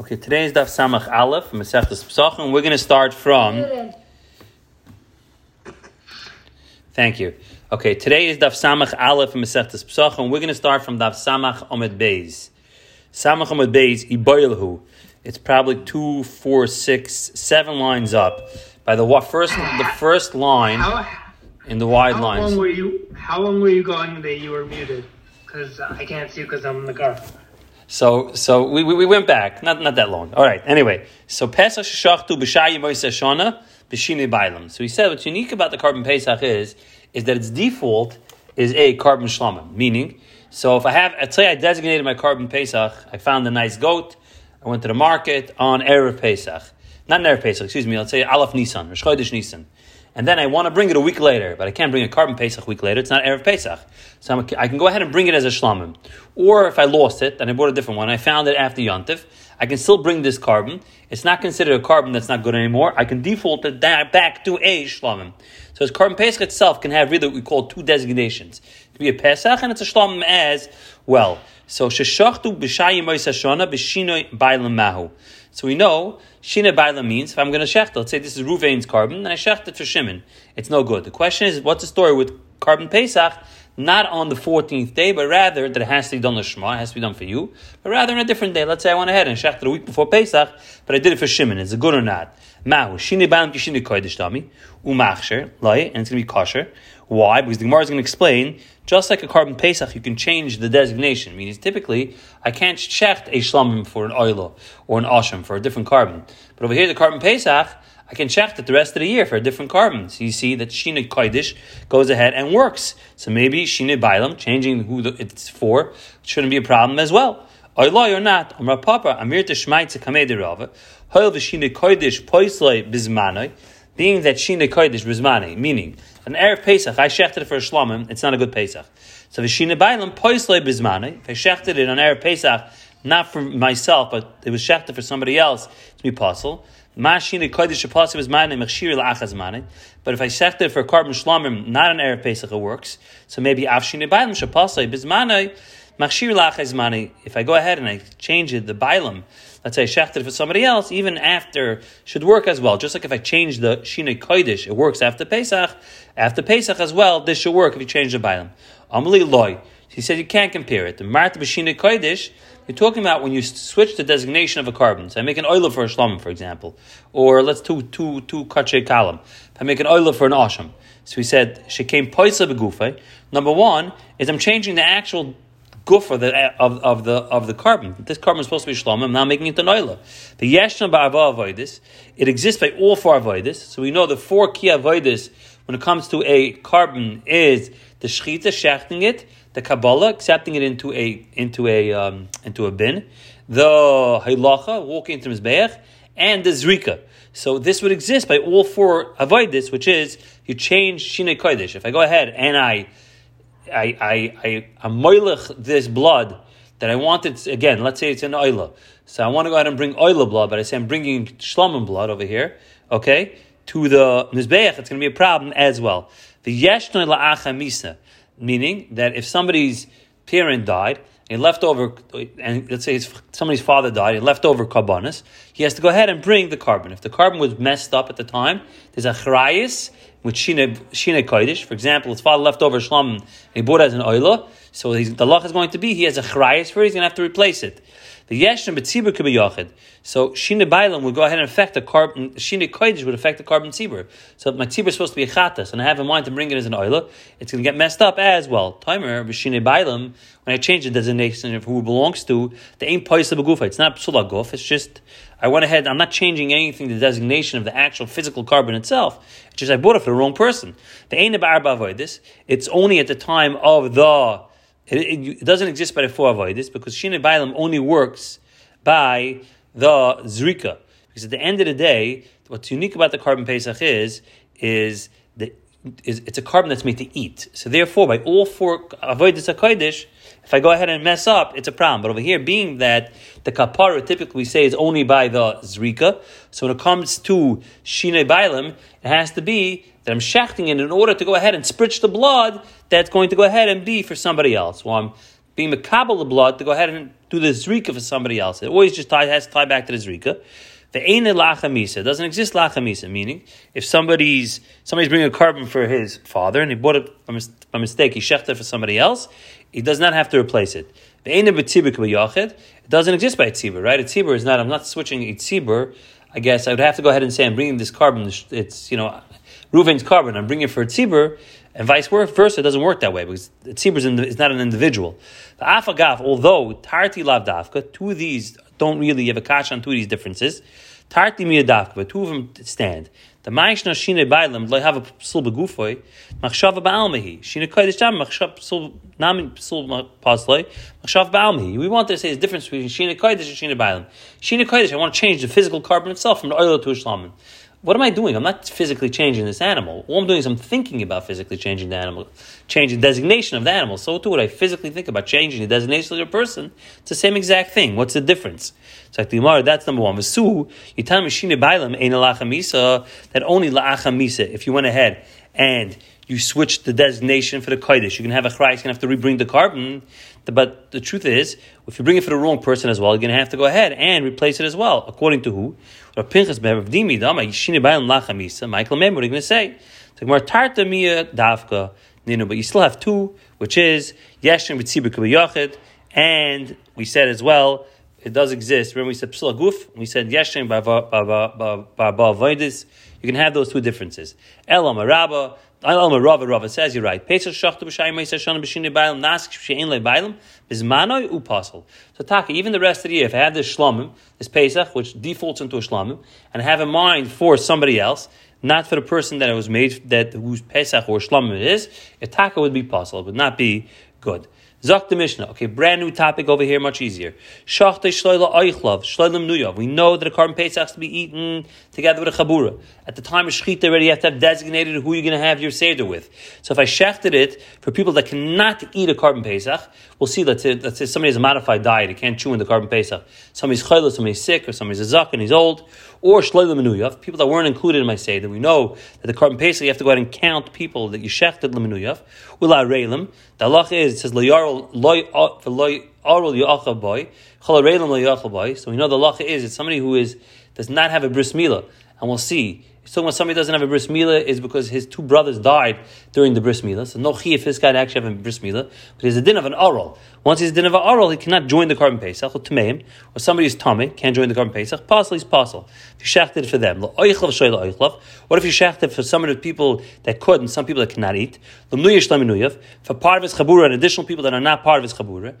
Okay, today is Daf Samach Aleph Masechtas Pesachim. We're going to start from. Thank you. Okay, today is Daf Samach Aleph Masechtas Pesachim. We're going to start from Daf Samach Omed Beis. Samach Omed Beis Iboilhu. It's probably two, four, six, seven lines up. By the first, the first line How, in the wide how lines. long were you? How long were you going that you were muted? Because I can't see because I'm in the car. So, so we, we, we went back, not, not that long. All right, anyway. So, Pesach Shachtu B'Shayi Moiseh Shana B'Shini Bailam. So he said what's unique about the korban Pesach is, is that its default is a korban shlama. Meaning, so if I have, let's say I designated my korban Pesach, I found a nice goat, I went to the market on Erev Pesach. Not Erev Pesach, excuse me, let's say Aleph Nisan, Rosh Chodesh Nisan. And then I want to bring it a week later, but I can't bring a korban Pesach a week later. It's not Erev Pesach. So I'm, I can go ahead and bring it as a shlamim. Or if I lost it and I bought a different one, I found it after Yontif, I can still bring this korban. It's not considered a korban that's not good anymore. I can default it back to a shlamim. So as korban Pesach itself can have really what we call two designations. It be a Pesach and it's a shlamim as well. So sheshachtu b'shayim mahu. So we know Shina Baila means if I'm going to shecht, let's say this is Ruvain's korban, and I shecht it for Shimon. It's no good. The question is, what's the story with korban Pesach? Not on the 14th day, but rather that it has to be done Lishma, it has to be done for you, but rather on a different day. Let's say I went ahead and shecht it a week before Pesach, but I did it for Shimon. Is it good or not? Mahu, Shina Bailam Kishina Kodesh Dami, Umachsher, Lai, and it's going to be kosher. Why? Because the Gemara is going to explain, just like a korban Pesach, you can change the designation. Meaning, typically, I can't shecht a shlamim for an oilo or an asham for a different korban. But over here, the korban Pesach, I can shecht it the rest of the year for a different korban. So you see that Shina Kodesh goes ahead and works. So maybe Shina Bailam, changing who the, it's for, shouldn't be a problem as well. Oiloi or not, Amar Papa, Amir Teshmaitze Kamei Rava, Hoil V'Shina Kodesh Poisloi Bizmanoi, being that Shina Kodesh Bizmanoi, meaning an Erev Pesach, I shechted it for a Shlomim, it's not a good Pesach. So V'Shina Bailam Poisloi Bizmanoi, if I shechted it on Erev Pesach, not for myself, but it was shechted for somebody else to be possible. Mashina Kodesh Shapasi was mine Mechshir La'achaz mane. But if I shechted it for a korban Shlomim, not an Erev Pesach, it works. So maybe Avshina Bailam Shapasi Bizmanoi, Machshir lachas mani. If I go ahead and I change it, the bailam, let's say I shechted for somebody else, even after should work as well. Just like if I change the shina kodesh, it works after Pesach. After Pesach as well, this should work if you change the bailam. Amali loy. He said you can't compare it. The marta b'shina kodesh. You're talking about when you switch the designation of a korban. So I make an oiler for a shlom, for example, or let's do two two kache kalam. If I make an oiler for an asham. So he said she came poisa begufe. Number one is I'm changing the actual guf of the of, of the of the korban. This korban is supposed to be shlom. I'm now making it the noila. The yeshna ba'ava avoidis. It exists by all four avoidis. So we know the four key avoidis when it comes to a korban is the shchita shechting it, the kabbalah accepting it into a into a um, into a bin, the hilacha walking into mizbeach, and the zrika. So this would exist by all four avoidis, which is you change shinei kodesh. If I go ahead and I I I I I'm moilich this blood that I wanted again. Let's say it's an oila, so I want to go ahead and bring oila blood, but I say I'm bringing shlomim blood over here. Okay, to the mizbeach, it's going to be a problem as well. The yeshnoi la'acha misa, meaning that if somebody's parent died. He left over, and let's say somebody's father died. He left over carbonis. He has to go ahead and bring the korban. If the korban was messed up at the time, there's a chrayis with shine shine kodesh. For example, his father left over shlam and he bought as an oila. So the loch is going to be he has a chrayis for it. He's going to have to replace it. The yeshem betzibur could be yachid. So shine bailam would go ahead and affect the korban. Shine kodesh would affect the korban tzibur. So my tzibur is supposed to be a chatas, and I have in mind to bring it as an oila. It's going to get messed up as well. Timer b'shine bailam. When I change the designation of who it belongs to, the ain't paisa begufa. It's not psula guf. It's just I went ahead. I'm not changing anything. The designation of the actual physical korban itself. It's just I bought it for the wrong person. The ain't about this. It's only at the time of the. It, it, doesn't exist by the four avoidis because shina bailam only works by the zrika. Because at the end of the day, what's unique about the korban pesach is is the is it's a korban that's made to eat. So therefore, by all four avoidis hakodesh, if I go ahead and mess up, it's a problem. But over here, being that the kapara typically we say is only by the zrika, so when it comes to shine bailim, it has to be that I'm shechting it in order to go ahead and spritch the blood that's going to go ahead and be for somebody else. Well, I'm being makabel the blood to go ahead and do the zrika for somebody else. It always just tie, has to tie back to the zrika. The ain't lachamisa doesn't exist lachamisa, meaning if somebody's somebody's bringing a korban for his father and he bought it by mistake, he shechted for somebody else, he does not have to replace it. The ain't it doesn't exist by tzibur, right? A tzibur is not. I'm not switching a tzibur. I guess I would have to go ahead and say I'm bringing this korban. It's you know, Ruven's korban, I'm bringing it for a tzibur, and vice versa. It doesn't work that way because tzibur is not an individual. The afagaf, although tarti lav dafka, two of these don't really have a kash on two of these differences. Tarti miyadavka, but two of them stand. The Ma'ishna Shine Bailam, they have a psul begufoy, machshava ba'almehi. Shine kodesh tam, machshav psul, namin psul pasloi, machshav ba'almehi. We want to say the difference between Shine kodesh and Shine Bailam. Shine kodesh, I want to change the physical korban itself from the oil to a shlamin what am I doing? I'm not physically changing this animal. All I'm doing is I'm thinking about physically changing the animal, changing the designation of the animal. So too would I physically think about changing the designation of the person. It's the same exact thing. What's the difference? So like the Gemara, that's number one. Vasu, you tell me that only la'achamisa, if you went ahead and you switch the designation for the kodesh, you can have a chrys, you can have to rebring the korban. But the truth is, if you bring it for the wrong person as well, you're going to have to go ahead and replace it as well. According to who? Pinchas ben Rav Dimi Dama Yishine Bayan Lachamisa. Michael Mem, what are you going to say? It's Tarta Mia Davka Nino, but you still have two, which is Yeshem B'Tzibur Yachid, and we said as well it does exist. Remember we said Psula Guf, we said Yeshem Ba'Avoidis. You can have those two differences. Elam Araba. Al Rava Rava says you're right. Pesach shachtu b'shayim meisah shana b'shini bailam nask she'en le bailam bizmanoi upasel. So taka even the rest of the year, if I have this shlomim, this Pesach, which defaults into a shlomim, and I have in mind for somebody else, not for the person that it was made that whose Pesach or shlomim it is, a taka would be possible, would not be good. Zok the Mishnah. Okay, brand new topic over here, much easier. Shachte shloila oichlav, shloilam nuyav. We know that a korban pesach has to be eaten together with a chabura. At the time of shechita, already you have to have designated who you're going to have your seder with. So if I shechted it for people that cannot eat a korban pesach, we'll see. Let's say, let's say somebody has a modified diet; he can't chew in the korban pesach. Somebody's chayla, somebody's sick, or somebody's a zak and he's old or shloim menuyav, people that weren't included in my seder. We know that the korban pesach you have to go ahead and count people that you shechted lemenuyav. Ula reilim. The halach is it says loyarol loy loy boy reilim boy. So we know the halach is it's somebody who is does not have a bris milah, and we'll see Talking about somebody doesn't have a bris milah is because his two brothers died during the bris milah. So no chi if this guy actually have a bris milah, but he's a din of an oral. Once he's a din of an oral, he cannot join the korban pesach or tameim, or somebody's tummy can't join the korban pesach. Possible is possible. If you shachted for them, what if you shachted for some of the people that could and some people that cannot eat? For part of his chabura and additional people that are not part of his chabura,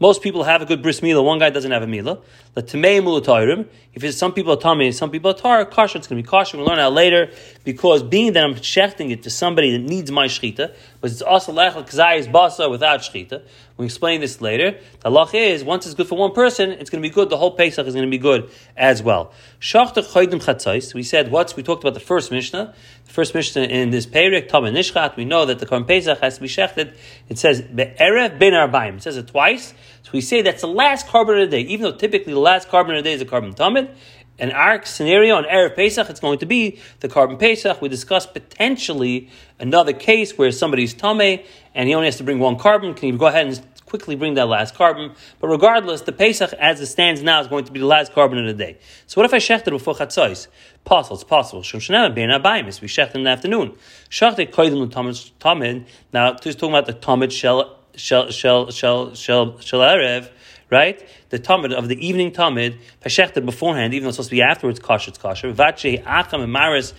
most people have a good bris milah. One guy doesn't have a milah. The tamei mulatayrim. If it's some people are tummy, some people are tar, kosher. It's going to be kosher. We'll learn that later because being that I'm shechting it to somebody that needs my shechita, but it's also lechel kazayis basa without shechita. We explain this later. The halach is once it's good for one person, it's going to be good. The whole pesach is going to be good as well. Shachta chatzais. We said what's we talked about the first mishnah. The first mishnah in this Perik Tamar Nishchat. We know that the korban pesach has to be shechted. It says be'erev ben arbaim. It says it twice. So we say that's the last korban of the day, even though typically the last korban of the day is a korban tamid. In our scenario on Erev Pesach, it's going to be the korban Pesach. We discussed potentially another case where somebody's tame and he only has to bring one korban. Can you go ahead and quickly bring that last korban? But regardless, the Pesach as it stands now is going to be the last korban of the day. So what if I shechted before Chatzos? Possible, it's possible. Shem Shanema bein abayim, we shechted in the afternoon. Shechted koidim tamid. Now, just talking about the tamid shel shel shel shel shel shel erev, right? The tamid of the evening tamid peshechted beforehand, even though it's supposed to be afterwards kosher, it's kosher. Vache acham and maris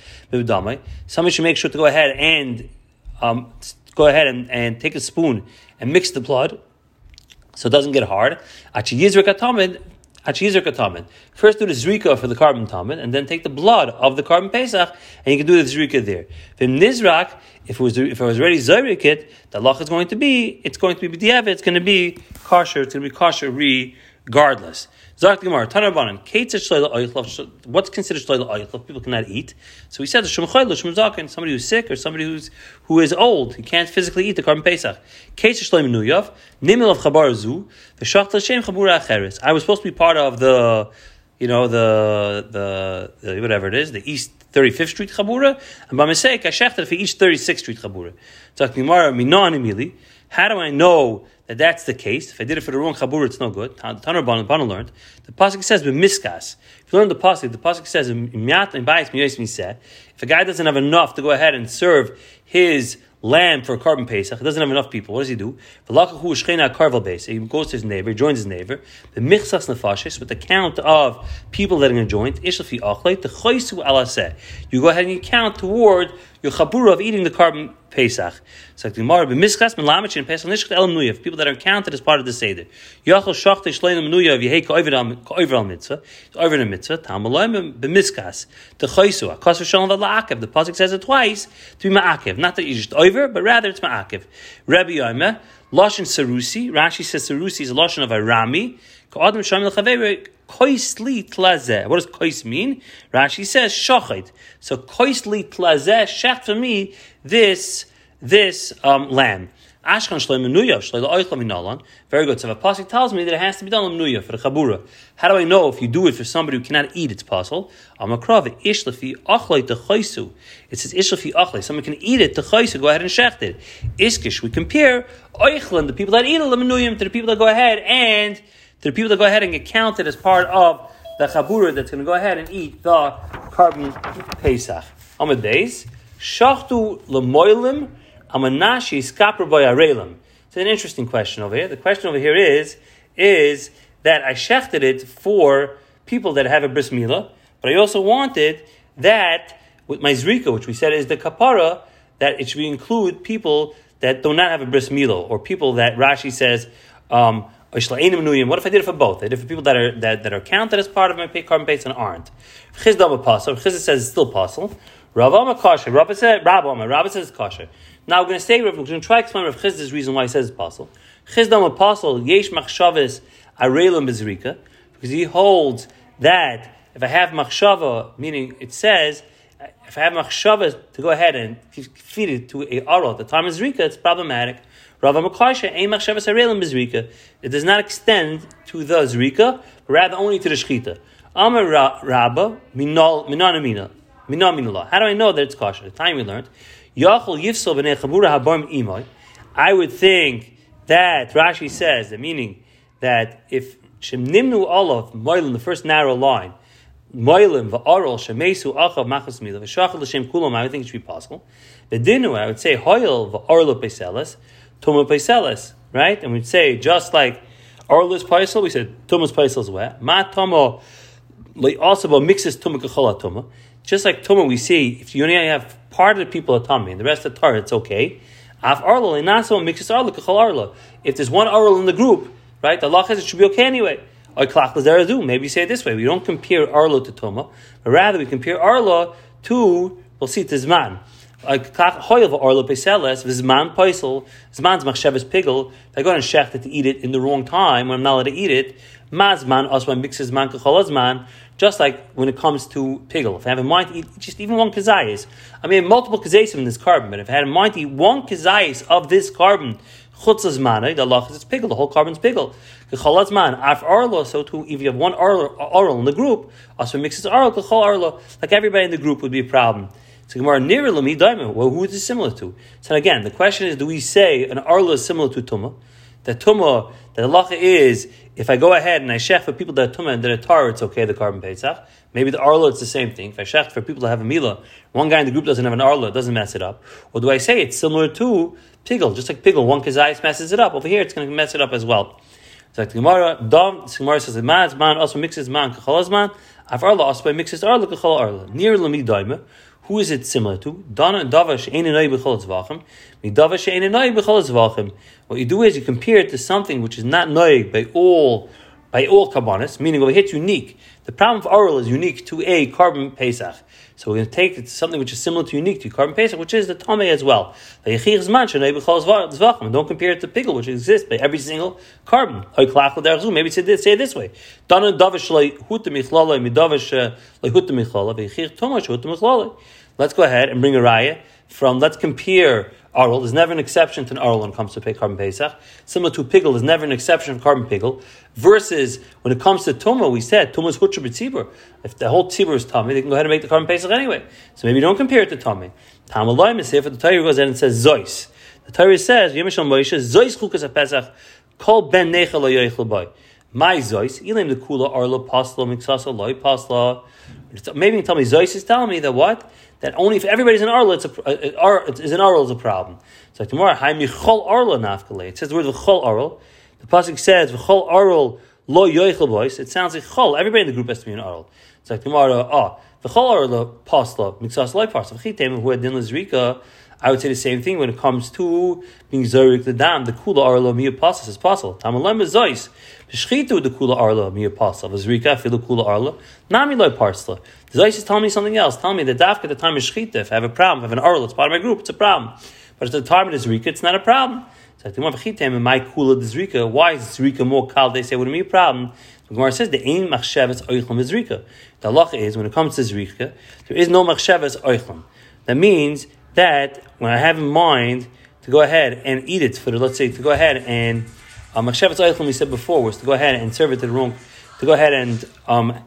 Somebody should make sure to go ahead and um, go ahead and, and take a spoon and mix the blood so it doesn't get hard. Achi yizrik atamid First do the zrika for the korban tamid, and then take the blood of the korban pesach, and you can do the zrika there. Vim nizrak, if it was if it was already zrikit, the loch is going to be it's going to be b'diavad, it's going to be kosher, it's going to be kosher regardless. What's considered shloila oichlav? People cannot eat. So we said shemchayla, shemzakin, somebody who's sick or somebody who's who is old, he can't physically eat the korban pesach. Keitz shloim nuyav, nimil of chabar zu, v'shach l'shem chabura acheres. I was supposed to be part of the, you know, the, the, the whatever it is, the East 35th Street Chabura, and by mistake I shechted for East 36th Street Chabura. Zak Gemara, minan emili, How do I know that that's the case? If I did it for the wrong chabur, it's no good. Tanur Bana learned. The pasuk says miskas. If you learn the pasuk, the pasuk says if a guy doesn't have enough to go ahead and serve his lamb for a korban pesach. He doesn't have enough people. What does he do? He goes to his neighbor, joins his neighbor. The michsas nefashis with the count of people that are going to join. You go ahead and you count toward your chabura of eating the korban pesach. So the Gemara b'miskas melamich pesach. People that are counted as part of the seder. Yachol shachte shlein menuya of yehei ka'over al mitzvah. It's over the mitzvah. Tamaloim b'miskas the choisu. Akas v'shalom v'la'akev. The pasuk says it twice to be ma'akev. Not that you just over, but rather it's ma'akev. Rabbi Yomer, Lashon Sarusi. Rashi says Sarusi is a Lashon of a Rami. Ka'adam shamil chaveir koisli tlazeh. What does kois mean? Rashi says shochet. So koisli tlazeh shecht for me this this um, lamb. Ashkan shleim menuya shleim oichla minalan. Very good. So a pasuk tells me that it has to be done menuya for the chabura, how do I know if you do it for somebody who cannot eat it's possible? Amakrav ishlafi achlei techaysu. It says ishlafi achlei. Someone can eat it techaysu. Go ahead and shecht it. Iskish. We compare oichlan the people that eat it lemenuyim to the people that go ahead and to the people that go ahead and get counted as part of the chabura that's going to go ahead and eat the korban pesach. Amad days shachtu lemoilim amanashi skapr by arelim. It's an interesting question over here. The question over here is, is that I shechted it for people that have a bris milah, but I also wanted that with my zrika, which we said is the kapara, that it should include people that do not have a bris milah, or people that Rashi says, um, what if I did it for both? I did it for people that are that, that are counted as part of my korban base and aren't. Chizdam apostle. Chisda says it's still possible. Rav Amma kosher. Rabbi said Rav Amma. Rabbi says kosher. Now we're going to stay. We're going to try to explain Rav Chisda's reason why he says apostle. Chizdam apostle yesh machshavas arelim bezrika because he holds that if I have machshava, meaning it says if I have machshava to go ahead and feed it to a arot, the time is zrika, it's problematic. It does not extend to the zrika, but rather only to the shchita. Amar Rabba minanamina minamina. How do I know that it's kosher? The time we learned. Yachol Yifsel b'nei Chabura Habarm Imoy. I would think that Rashi says the meaning that if Shem Nimnu Olav Moilim, the first narrow line, Moilim va'arol shemesu achav machas mila v'shachal l'shem kulam, I would think it should be possible. Bedinu, I would say hoyel va'arlo peiseles, tuma Paiselis, right? And we'd say just like arlos Paisel, we said tumas peisel is wet. Ma tomo also mixes tuma kachala tuma. Just like tuma, we see if you only have part of the people are tummy and the rest are tar, it's okay. Af arlo inaso mixes arlo kachal arlo. If there's one arlo in the group, right, the law says it should be okay anyway. Maybe say it this way: we don't compare arlo to tuma, but rather we compare arlo to we'll see tizman. Hoyel arlo peseles v'zman poisel zman's machshavas pigel. I go and shecht it to eat it in the wrong time when I'm not allowed to eat it, mazman also mixes man kacholazman just like when it comes to pigel, if I have in mind to eat just even one kazayis, I mean multiple kazayis in this korban, but if I had in mind to eat one kazayis of this korban chutzas mana, eh, the Allah is it's the whole korban's pigel. Kechalaz man, af arlo, so too, if you have one arlo in the group, also mixes arlo, kechal arlo, like everybody in the group would be a problem. So Gemara near lami diamond. Well, who is it similar to? So again, the question is: Do we say an arlo is similar to tuma? That tuma, the halacha is if I go ahead and I shech for people that are tumah and that are tar, it's okay, the korban pesach. Maybe the arla, it's the same thing. If I shech for people that have a mila, one guy in the group doesn't have an arla, it doesn't mess it up. Or do I say it's similar to pigel, just like pigel, one kazayis messes it up. Over here, it's going to mess it up as well. It's like the Gemara, Dom, the Gemara says, man, man also mixes man, kachalaz man, af arla also mixes arla, kachal arla. Near lami daima, who is it similar to? What you do is you compare it to something which is not noig by all by all karbanis, meaning over here it's unique. The problem of oral is unique to a korban pesach. So we're going to take something which is similar to unique to korban pesach, which is the tome as well. Don't compare it to pigel, which exists by every single korban. Maybe say this, say it this way. Let's go ahead and bring a raya from, let's compare Arul. There's never an exception to an Arul when it comes to korban Pesach. Similar to Pigel, there's never an exception for korban Pigel. Versus when it comes to Tuma, we said Tuma is Hutra B'tzibur. If the whole Tzibur is Tummy, they can go ahead and make the korban Pesach anyway. So maybe don't compare it to Tummy. Tamalayim is here for the Torah goes in and says Zois. The Torah says, Yemishal Moshe, Zois chukas Pesach, kol ben necha lo yoichel. My Zois, Elim the kula arla pasla, mixasa loy pasla. Maybe you tell me Zois is telling me that what? That only if everybody's in Arla, it's a, uh, uh, is in Arla is a problem. So tomorrow, Haim Yichol Arla nafkale. It says the word V'chol Arla. The pasuk says V'chol Arla lo yoichel boys. It sounds like Chol. Everybody in the group has to be in Arla. It's like tomorrow, ah, V'chol Arla pasla, mixasa loy pasla. V'chitem who had din Zrika. I would say the same thing when it comes to being zorik the dam. The kula arlo mi apostle is possible. Tamalem is zois. Shchitu the kula arlo mi apostle. Vazrika filu kula arlo. Nami loy parsla. The zois is telling me something else. Tell me that dafka the time of shchita. If I have a problem, if I have an arlo, it's part of my group. It's a problem. But at the time of the zrika, it's not a problem. So I think in my kula the zrika. Why is zrika more kal? They say wouldn't be a problem. The Gemara says the ain machshavas oichlam zrika. The halacha is when it comes to zrika, there is no machshavas oichlam. That means that when I have in mind to go ahead and eat it for the, let's say, to go ahead and, um, we said before, was to go ahead and serve it to the wrong, to go ahead and um,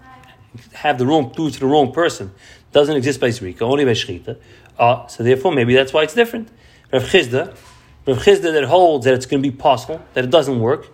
have the wrong food to the wrong person. Doesn't exist by Zrika, only by Shechita. Uh, so therefore, maybe that's why it's different. Rav Chisda, Rav Chisda that holds that it's going to be possible, that it doesn't work.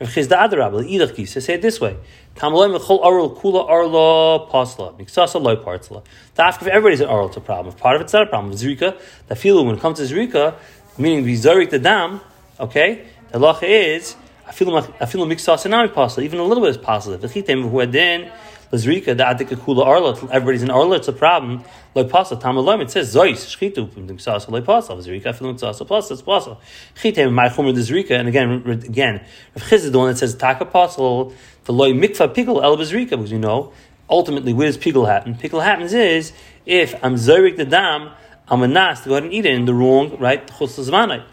Rav Chisda Adarab, the say it this way. Tamalem v'chol arul kula arla pasla. Miksasa loy partsla. The if everybody's an arul, it's a problem. If part of it's not a problem. Zrika, the filu, when it comes to Zrika, meaning we zarik the dam, okay, the lacha is, I feel miksasa nami pasla, even a little bit is pasla. V'chitem v'huadin, Lazrika, the Adika Kula Arla, everybody's in Arla, it's a problem. Like Pasa, Tamalam, it says Zois, Shchitu, Ksasa, like Pasa, Lazrika, Filim Ksasa, Pasa, it's Pasa. Chitem, my Chomer, the Zrika, and again, again, if Chiz is the one that says Taka Pasa, the Loy Mikva Pigel, El Bazrika, because you know, ultimately, where does Pigel happen? Pigel happens is, if I'm Zorik the Dam, I'm a Nas to go ahead and eat it in the wrong, right, Chutz Zmanai.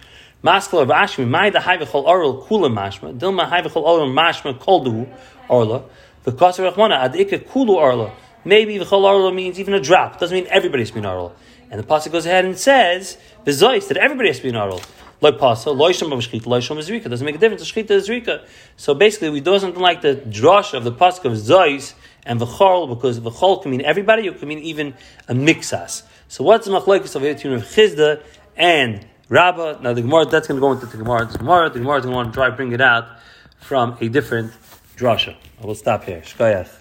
Maskal of Ashmi, Mai the Haivachol Oral Kula Mashma, Dilma Haivachol Oral Mashma Koldu Orla, the Kasar Rachmana, Adika Kulu Arla. Maybe the Chol Arla means even a drop. Doesn't mean everybody has to be Arla. And the Pasuk goes ahead and says, Bezois, that everybody has to be an Arla. Like Pasa, Loisham Shchita, Loisham Zrika. Doesn't make a difference. Shchita is Zrika. So basically, we do something like the drush of the Pasuk of Zois and V'chol, because V'chol can mean everybody, or can mean even a mixas. So what's the machlekes of Eretun of Chisda and Rabbah? Now the Gemara, that's going to go into the Gemara. The Gemara, the Gemara is going to want to try to bring it out from a different drasha. I will stop here. Shkoyach.